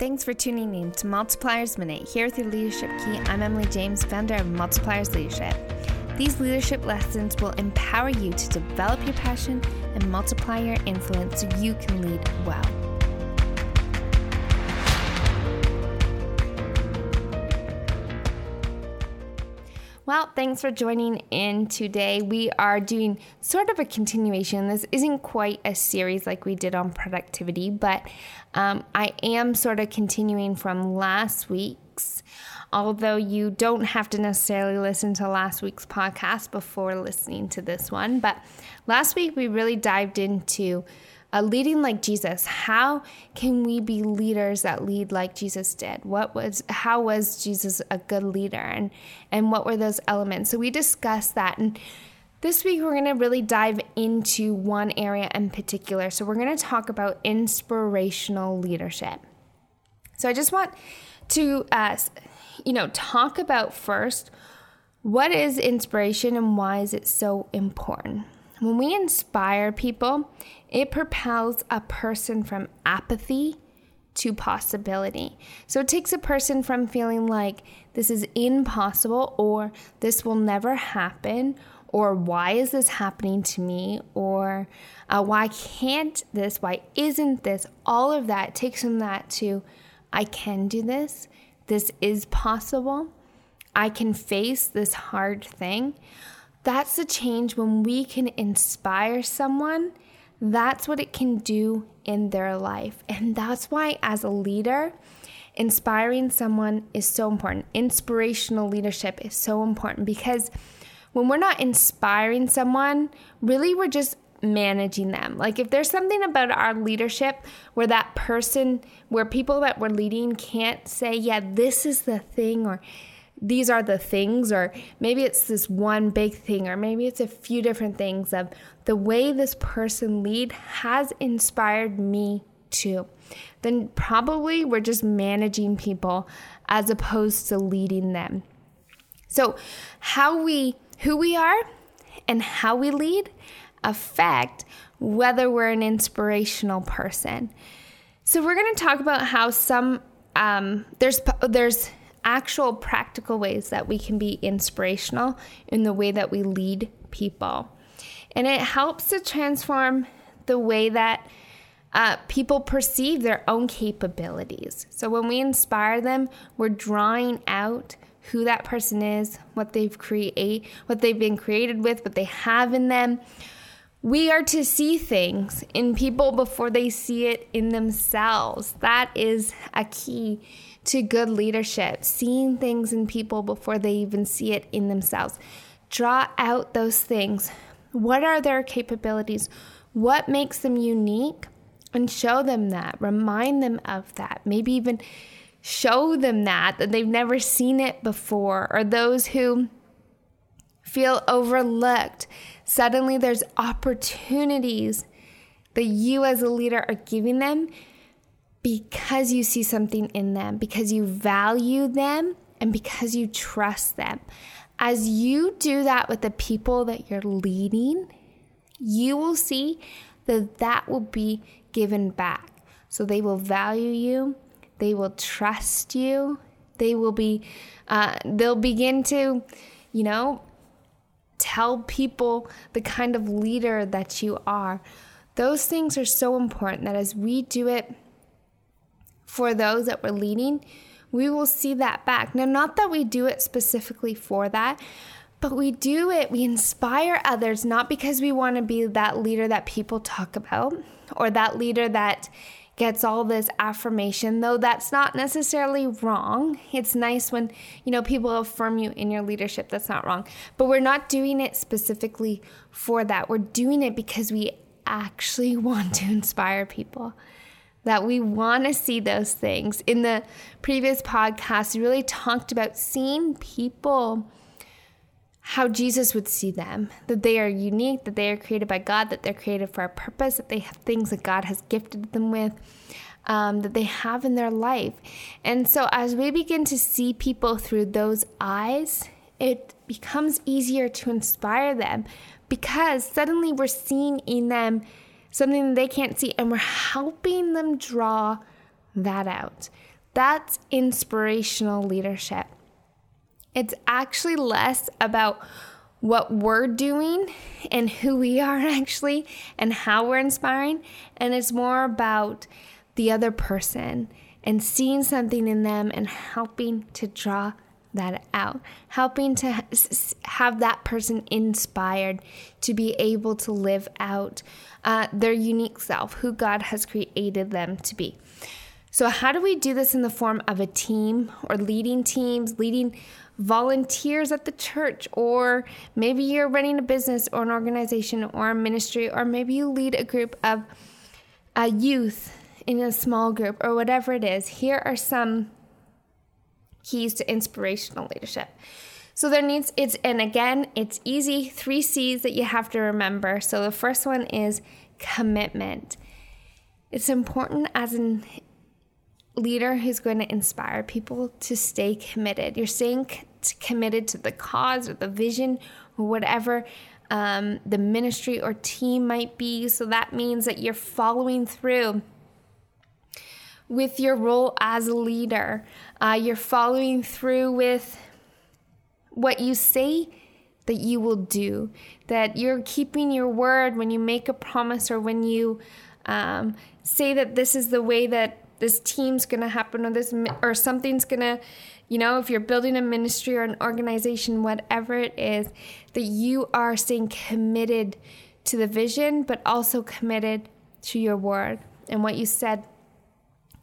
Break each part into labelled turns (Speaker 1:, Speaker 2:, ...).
Speaker 1: Thanks for tuning in to Multipliers Minute. Here with your Leadership Key, I'm Emily James, founder of Multipliers Leadership. These leadership lessons will empower you to develop your passion and multiply your influence so you can lead well. Well, thanks for joining in today. We are doing sort of a continuation. This isn't quite a series like we did on productivity, but um, I am sort of continuing from last week's. Although you don't have to necessarily listen to last week's podcast before listening to this one. But last week we really dived into uh, leading like Jesus. How can we be leaders that lead like Jesus did? What was how was Jesus a good leader and and what were those elements? So we discussed that and this week we're going to really dive into one area in particular. So we're going to talk about inspirational leadership. So I just want to uh, you know talk about first what is inspiration and why is it so important? When we inspire people, it propels a person from apathy to possibility. So it takes a person from feeling like this is impossible or this will never happen or why is this happening to me or uh, why can't this why isn't this? All of that takes from that to i can do this. This is possible. I can face this hard thing that's the change when we can inspire someone. That's what it can do in their life. And that's why, as a leader, inspiring someone is so important. Inspirational leadership is so important because when we're not inspiring someone, really we're just managing them. Like if there's something about our leadership where that person, where people that we're leading can't say, yeah, this is the thing, or these are the things, or maybe it's this one big thing, or maybe it's a few different things of the way this person lead has inspired me too. Then probably we're just managing people as opposed to leading them. So, how we, who we are, and how we lead affect whether we're an inspirational person. So, we're going to talk about how some um, there's there's actual practical ways that we can be inspirational in the way that we lead people. And it helps to transform the way that uh, people perceive their own capabilities. So when we inspire them, we're drawing out who that person is, what they've create, what they've been created with, what they have in them. We are to see things in people before they see it in themselves. That is a key to good leadership, seeing things in people before they even see it in themselves. Draw out those things. What are their capabilities? What makes them unique? And show them that. Remind them of that. Maybe even show them that, that they've never seen it before, or those who feel overlooked. Suddenly, there's opportunities that you as a leader are giving them because you see something in them, because you value them, and because you trust them. As you do that with the people that you're leading, you will see that that will be given back. So they will value you, they will trust you, they will be, uh, they'll begin to, you know, tell people the kind of leader that you are. Those things are so important that as we do it for those that we're leading, we will see that back. Now, not that we do it specifically for that, but we do it, we inspire others, not because we want to be that leader that people talk about or that leader that gets all this affirmation, though that's not necessarily wrong. It's nice when, you know, people affirm you in your leadership. That's not wrong. But we're not doing it specifically for that. We're doing it because we actually want to inspire people that we want to see those things. In the previous podcast, we really talked about seeing people how Jesus would see them that they are unique, that they are created by God, that they're created for a purpose, that they have things that God has gifted them with. Um, that they have in their life. And so, as we begin to see people through those eyes, it becomes easier to inspire them because suddenly we're seeing in them something they can't see, and we're helping them draw that out. That's inspirational leadership. It's actually less about what we're doing and who we are actually and how we're inspiring, and it's more about the other person and seeing something in them and helping to draw that out, helping to have that person inspired to be able to live out uh, their unique self, who God has created them to be. So, how do we do this in the form of a team or leading teams, leading volunteers at the church, or maybe you're running a business or an organization or a ministry, or maybe you lead a group of uh, youth in a small group or whatever it is? Here are some keys to inspirational leadership. So there needs it's and again, it's easy, 3 C's that you have to remember. So the first one is commitment. It's important as a leader who's going to inspire people to stay committed. You're staying c- committed to the cause or the vision or whatever um, the ministry or team might be. So that means that you're following through with your role as a leader. Uh, you're following through with what you say that you will do, that you're keeping your word when you make a promise or when you um, say that this is the way that this team's going to happen or this or something's going to you know if you're building a ministry or an organization whatever it is that you are staying committed to the vision but also committed to your word and what you said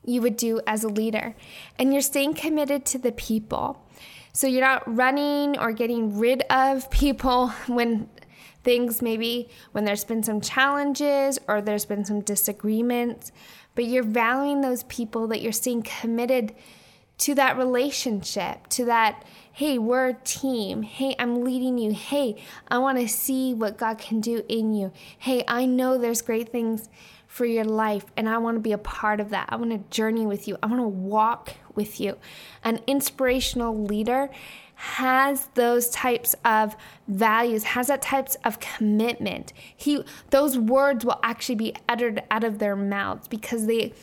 Speaker 1: you would do as a leader. And you're staying committed to the people. So you're not running or getting rid of people when things maybe when there's been some challenges or there's been some disagreements, but you're valuing those people that you're staying committed to that relationship, to that, hey, we're a team. Hey, I'm leading you. Hey, I want to see what God can do in you. Hey, I know there's great things for your life. And I want to be a part of that. I want to journey with you. I want to walk with you. An inspirational leader has those types of values, has that types of commitment. He those words will actually be uttered out of their mouths because they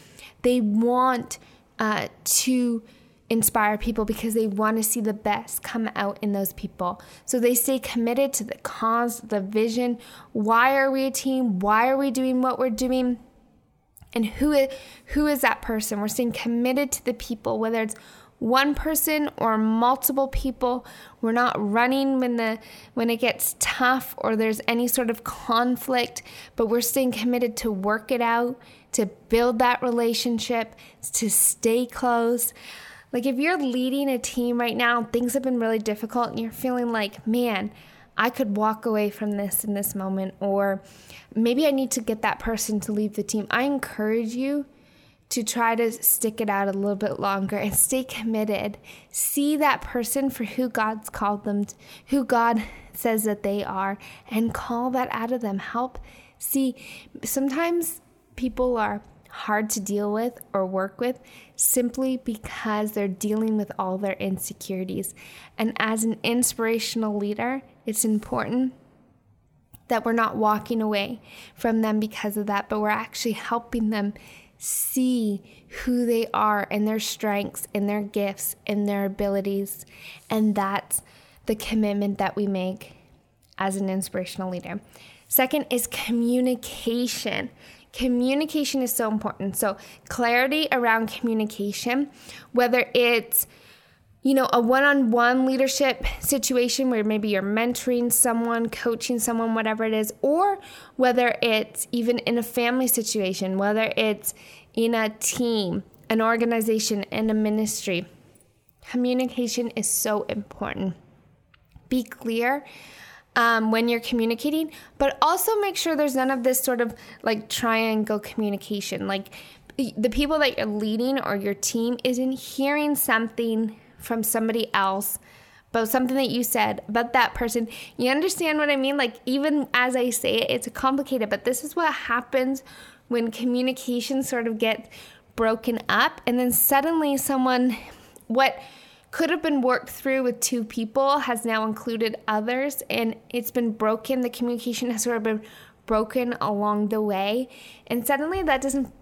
Speaker 1: they want uh, to inspire people because they want to see the best come out in those people. So they stay committed to the cause, the vision. Why are we a team? Why are we doing what we're doing? And who is, who is that person? We're staying committed to the people, whether it's one person or multiple people. We're not running when the when it gets tough or there's any sort of conflict, but we're staying committed to work it out, to build that relationship, to stay close. Like if you're leading a team right now, things have been really difficult and you're feeling like, man, I could walk away from this in this moment, or maybe I need to get that person to leave the team. I encourage you to try to stick it out a little bit longer and stay committed. See that person for who God's called them, to, who God says that they are, and call that out of them. Help see. Sometimes people are hard to deal with or work with simply because they're dealing with all their insecurities. And as an inspirational leader, it's important that we're not walking away from them because of that, but we're actually helping them see who they are and their strengths and their gifts and their abilities. And that's the commitment that we make as an inspirational leader. Second is communication. Communication is so important. So, clarity around communication, whether it's you know, a one on one leadership situation where maybe you're mentoring someone, coaching someone, whatever it is, or whether it's even in a family situation, whether it's in a team, an organization, in a ministry. Communication is so important. Be clear um, when you're communicating, but also make sure there's none of this sort of like triangle communication. Like the people that you're leading or your team isn't hearing something from somebody else about something that you said about that person. You understand what I mean? Like, even as I say it, it's complicated, but this is what happens when communication sort of gets broken up, and then suddenly someone, what could have been worked through with two people has now included others and it's been broken. The communication has sort of been broken along the way. And suddenly that doesn't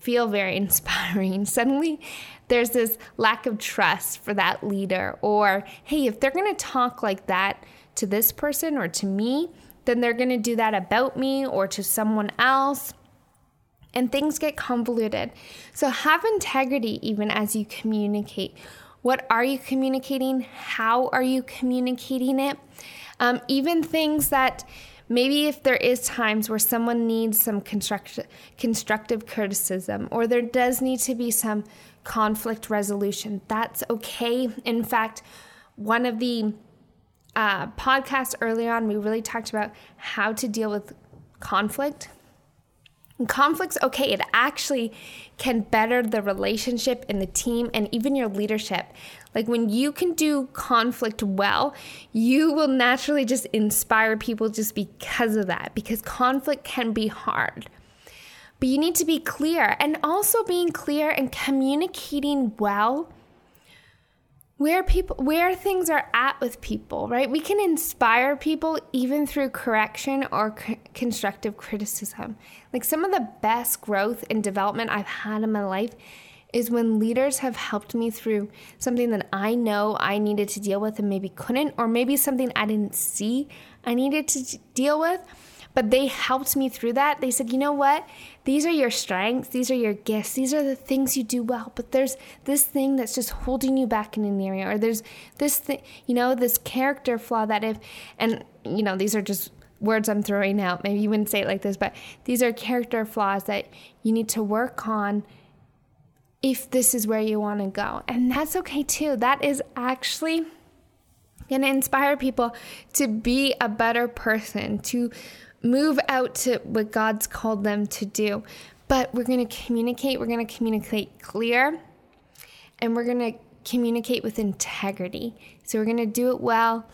Speaker 1: feel very inspiring. Suddenly, there's this lack of trust for that leader. Or, hey, if they're going to talk like that to this person or to me, then they're going to do that about me or to someone else. And things get convoluted. So, have integrity even as you communicate. What are you communicating? How are you communicating it? Um, even things that maybe if there is times where someone needs some construct- constructive criticism or there does need to be some conflict resolution, that's okay. In fact, one of the uh, podcasts early on, we really talked about how to deal with conflict conflicts, okay, it actually can better the relationship in the team and even your leadership. Like when you can do conflict well, you will naturally just inspire people just because of that, because conflict can be hard. But you need to be clear and also being clear and communicating well where people where things are at with people right? We can inspire people even through correction or c- constructive criticism. Like some of the best growth and development i've had in my life is when leaders have helped me through something that i know i needed to deal with and maybe couldn't or maybe something i didn't see i needed to deal with but they helped me through that. They said, you know what? These are your strengths, these are your gifts, these are the things you do well, but there's this thing that's just holding you back in an area, or there's this thing, you know, this character flaw that if, and, you know, these are just words I'm throwing out. Maybe you wouldn't say it like this, but these are character flaws that you need to work on if this is where you want to go. And that's okay too. That is actually going to inspire people to be a better person, to move out to what God's called them to do. But we're going to communicate, we're going to communicate clear, and we're going to communicate with integrity. So we're going to do it well,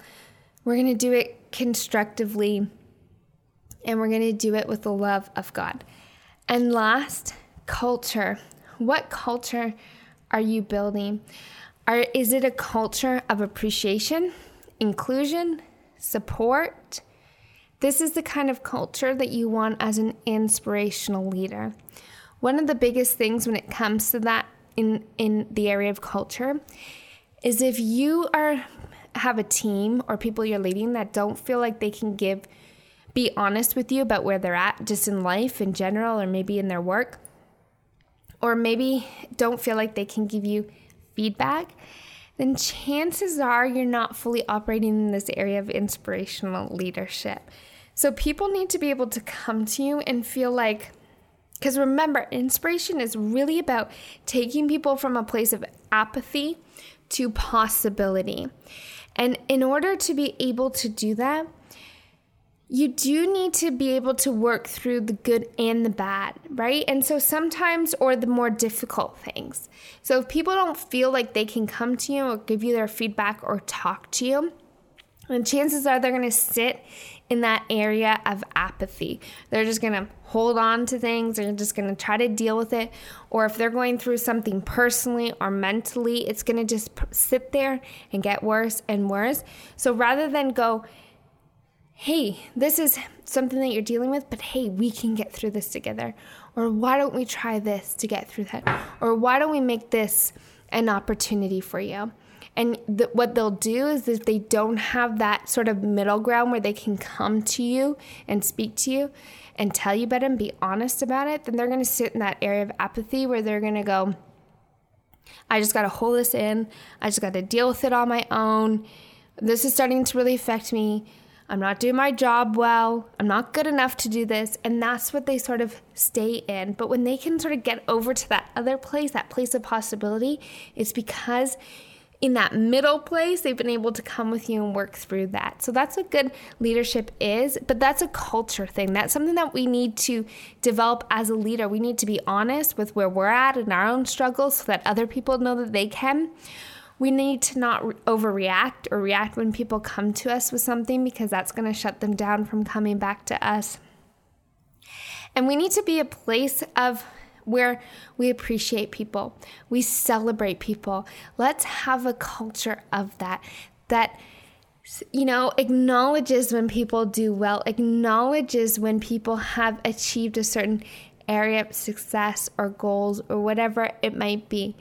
Speaker 1: we're going to do it constructively, and we're going to do it with the love of God. And last, culture. What culture are you building? Are, is it a culture of appreciation, inclusion, support? This is the kind of culture that you want as an inspirational leader. One of the biggest things when it comes to that in, in the area of culture is if you are have a team or people you're leading that don't feel like they can give be honest with you about where they're at just in life in general or maybe in their work or maybe don't feel like they can give you feedback then chances are you're not fully operating in this area of inspirational leadership. So people need to be able to come to you and feel like, because remember, inspiration is really about taking people from a place of apathy to possibility. And in order to be able to do that, you do need to be able to work through the good and the bad, right? And so sometimes, or the more difficult things. So if people don't feel like they can come to you or give you their feedback or talk to you, then chances are they're going to sit in that area of apathy. They're just going to hold on to things, they're just going to try to deal with it. Or if they're going through something personally or mentally, it's going to just sit there and get worse and worse. So rather than go, hey, this is something that you're dealing with, but hey, we can get through this together. Or why don't we try this to get through that? Or why don't we make this an opportunity for you? And th- what they'll do is if they don't have that sort of middle ground where they can come to you and speak to you and tell you about it and be honest about it, then they're going to sit in that area of apathy where they're going to go, I just got to hold this in. I just got to deal with it on my own. This is starting to really affect me. I'm not doing my job well. I'm not good enough to do this. And that's what they sort of stay in. But when they can sort of get over to that other place, that place of possibility, it's because in that middle place, they've been able to come with you and work through that. So that's what good leadership is, but that's a culture thing. That's something that we need to develop as a leader. We need to be honest with where we're at in our own struggles so that other people know that they can we need to not overreact or react when people come to us with something because that's going to shut them down from coming back to us. And we need to be a place of where we appreciate people, we celebrate people. Let's have a culture of that that you know, acknowledges when people do well, acknowledges when people have achieved a certain area of success or goals or whatever it might be.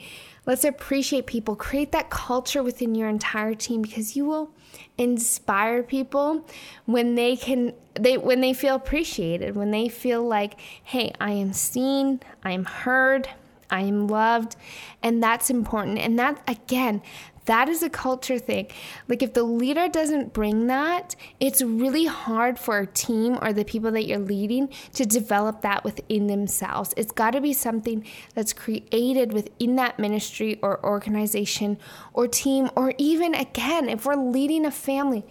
Speaker 1: Let's appreciate people. Create that culture within your entire team because you will inspire people when they can they when they feel appreciated, when they feel like, "Hey, I am seen, I am heard, I am loved." And that's important. And that again, that is a culture thing. Like, if the leader doesn't bring that, it's really hard for a team or the people that you're leading to develop that within themselves. It's got to be something that's created within that ministry or organization or team, or even again, if we're leading a family.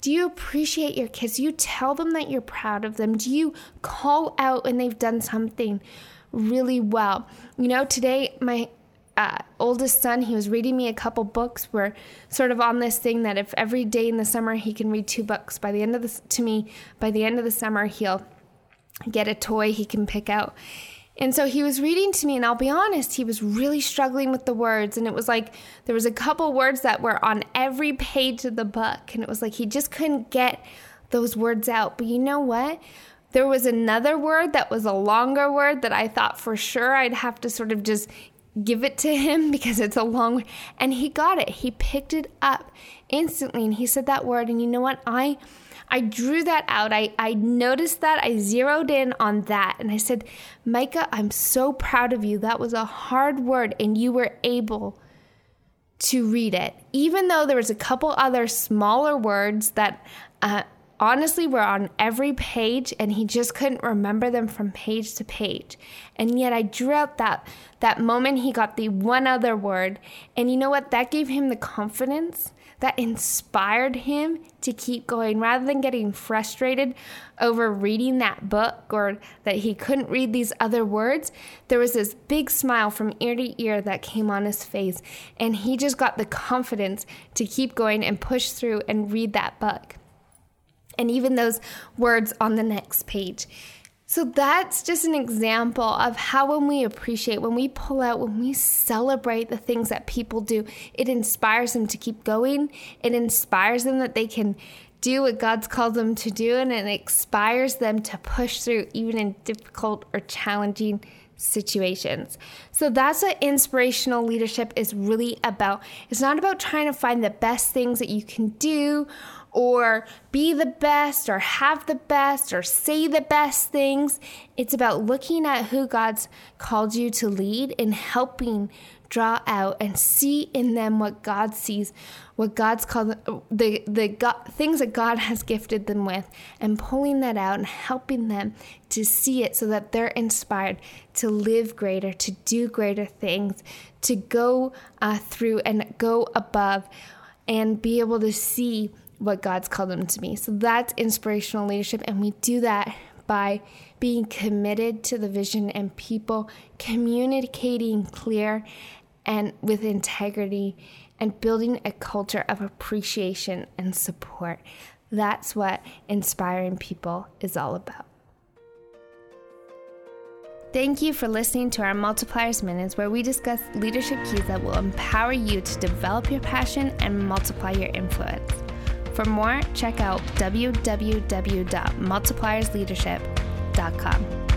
Speaker 1: Do you appreciate your kids? Do you tell them that you're proud of them? Do you call out when they've done something really well? You know, today my uh, oldest son, he was reading me a couple books. We're sort of on this thing that if every day in the summer he can read two books, by the end of the to me, by the end of the summer he'll get a toy he can pick out. And so he was reading to me, and I'll be honest, he was really struggling with the words. And it was like there was a couple words that were on every page of the book, and it was like he just couldn't get those words out. But you know what? There was another word that was a longer word that I thought for sure I'd have to sort of just give it to him because it's a long and he got it. He picked it up instantly and he said that word. And you know what? I i drew that out. I i noticed that. I zeroed in on that. And i said micah i'm so proud of you. That was a hard word and you were able to read it. Even though there was a couple other smaller words that uh, honestly were on every page and he just couldn't remember them from page to page. And yet I drew out that that moment he got the one other word and you know what that gave him the confidence that inspired him to keep going rather than getting frustrated over reading that book or that he couldn't read these other words. There was this big smile from ear to ear that came on his face, and he just got the confidence to keep going and push through and read that book and even those words on the next page. So that's just an example of how, when we appreciate, when we pull out, when we celebrate the things that people do, it inspires them to keep going. It inspires them that they can do what God's called them to do, and it inspires them to push through even in difficult or challenging situations. So that's what inspirational leadership is really about. It's not about trying to find the best things that you can do or be the best or have the best or say the best things. It's about looking at who God's called you to lead and helping draw out and see in them what God sees, what God's called the the God, things that God has gifted them with, and pulling that out and helping them to see it so that they're inspired to live greater, to do greater things, to go uh, through and go above, and be able to see what God's called them to be. So that's inspirational leadership, and we do that by being committed to the vision and people communicating clear and with integrity and building a culture of appreciation and support. That's what inspiring people is all about. Thank you for listening to our Multipliers Minutes, where we discuss leadership keys that will empower you to develop your passion and multiply your influence. For more, check out www.multipliersleadership.com.